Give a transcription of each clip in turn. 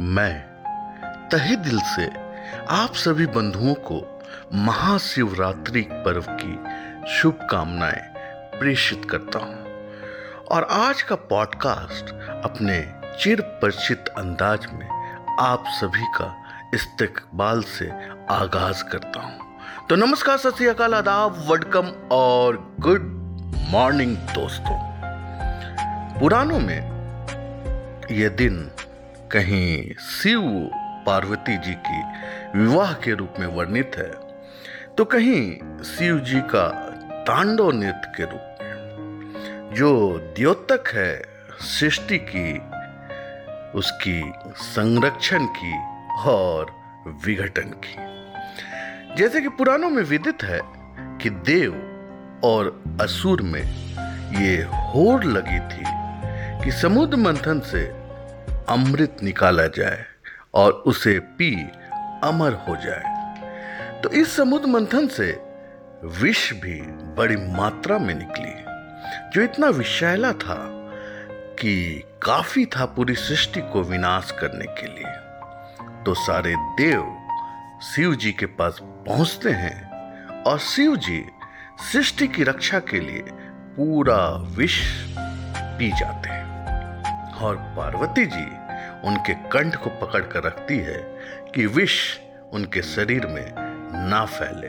मैं तहे दिल से आप सभी बंधुओं को महाशिवरात्रि पर्व की शुभकामनाएँ प्रेषित करता हूँ। और आज का पॉडकास्ट अपने चिर परिचित अंदाज में आप सभी का इस्तकबाल से आगाज़ करता हूँ। तो नमस्कार, सत श्रीकाल आदाब, वडकम और गुड मॉर्निंग दोस्तों। पुराणों में यह दिन कहीं शिव पार्वती जी की विवाह के रूप में वर्णित है तो कहीं शिव जी का तांडव नृत्य के रूप में। जो द्योतक है सृष्टि की, उसकी संरक्षण की और विघटन की। जैसे कि पुराणों में विदित है कि देव और असुर में ये होड़ लगी थी कि समुद्र मंथन से अमृत निकाला जाए और उसे पी अमर हो जाए। तो इस समुद्र मंथन से विष भी बड़ी मात्रा में निकली, जो इतना विषैला था कि काफ़ी था पूरी सृष्टि को विनाश करने के लिए। तो सारे देव शिव जी के पास पहुँचते हैं और शिव जी सृष्टि की रक्षा के लिए पूरा विष पी जाते हैं। और पार्वती जी उनके कंठ को पकड़ कर रखती है कि विष उनके शरीर में ना फैले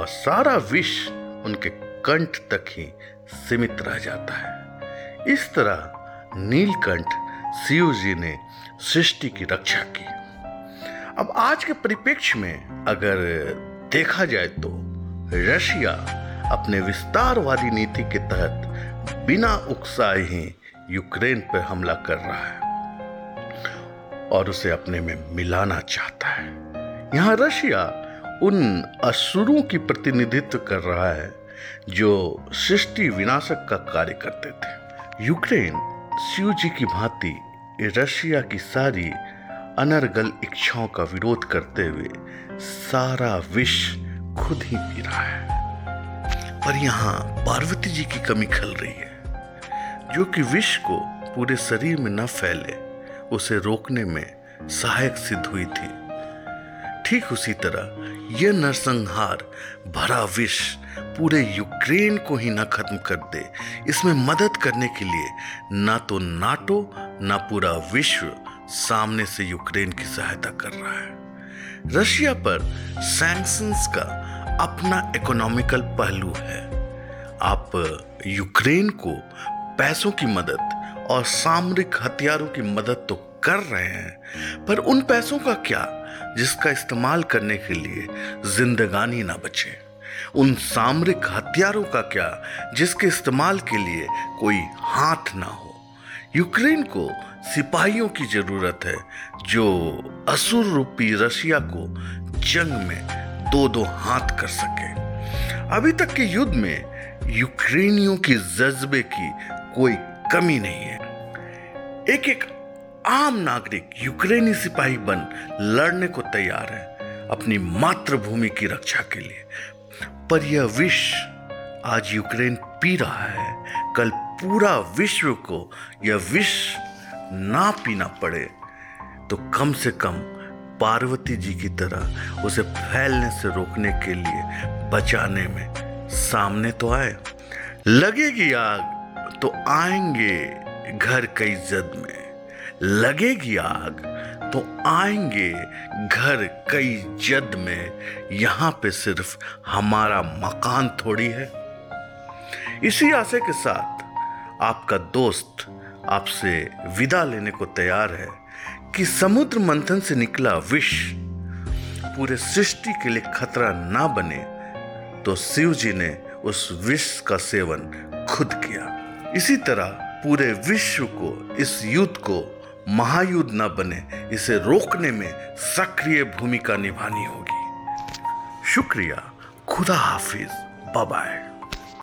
और सारा विष उनके कंठ तक ही सीमित रह जाता है। इस तरह नीलकंठ शिव जी ने सृष्टि की रक्षा की। अब आज के परिप्रेक्ष्य में अगर देखा जाए तो रशिया अपने विस्तारवादी नीति के तहत बिना उकसाए ही यूक्रेन पर हमला कर रहा है। और उसे अपने में मिलाना चाहता है। यहाँ रशिया उन असुरों की प्रतिनिधित्व कर रहा है, जो सृष्टि विनाशक का कार्य करते थे। यूक्रेन शिव जी की भांति रशिया की सारी अनर्गल इच्छाओं का विरोध करते हुए सारा विश्व खुद ही पी रहा है। पर यहाँ पार्वती जी की कमी खल रही है, जो कि विष को पूरे शरीर में न फैले। उसे रोकने में सहायक सिद्ध हुई थी। ठीक उसी तरह यह नरसंहार भरा विष पूरे यूक्रेन को ही न खत्म कर दे। इसमें मदद करने के लिए ना तो नाटो, ना पूरा विश्व सामने से यूक्रेन की सहायता कर रहा है। रशिया पर सैंक्शंस का अपना इकोनॉमिकल पहलू है। आप यूक्रेन को पैसों की मदद और सामरिक हथियारों की मदद तो कर रहे हैं, पर उन पैसों का क्या जिसका इस्तेमाल करने के लिए जिंदगानी ना बचे? उन सामरिक हथियारों का क्या जिसके इस्तेमाल के लिए कोई हाथ ना हो? यूक्रेन को सिपाहियों की ज़रूरत है, जो असुर रूपी रशिया को जंग में दो दो हाथ कर सके। अभी तक के युद्ध में यूक्रेनियों की जज्बे की कोई कमी नहीं है। एक एक आम नागरिक यूक्रेनी सिपाही बन लड़ने को तैयार है अपनी मातृभूमि की रक्षा के लिए। पर यह विष आज यूक्रेन पी रहा है। कल पूरा विश्व को यह विष ना पीना पड़े तो कम से कम पार्वती जी की तरह उसे फैलने से रोकने के लिए बचाने में सामने तो आए। लगेगी आग तो आएँगे। घर कई जद में। लगेगी आग तो आएँगे घर कई जद में। यहाँ पे सिर्फ़ हमारा मकान थोड़ी है। इसी आशय के साथ आपका दोस्त आपसे विदा लेने को तैयार है कि समुद्र मंथन से निकला विष पूरे सृष्टि के लिए खतरा ना बने तो शिव जी ने उस विष का सेवन खुद किया। इसी तरह पूरे विश्व को, इस युद्ध को महायुद्ध न बने, इसे रोकने में सक्रिय भूमिका निभानी होगी। शुक्रिया। खुदा हाफिज। बाय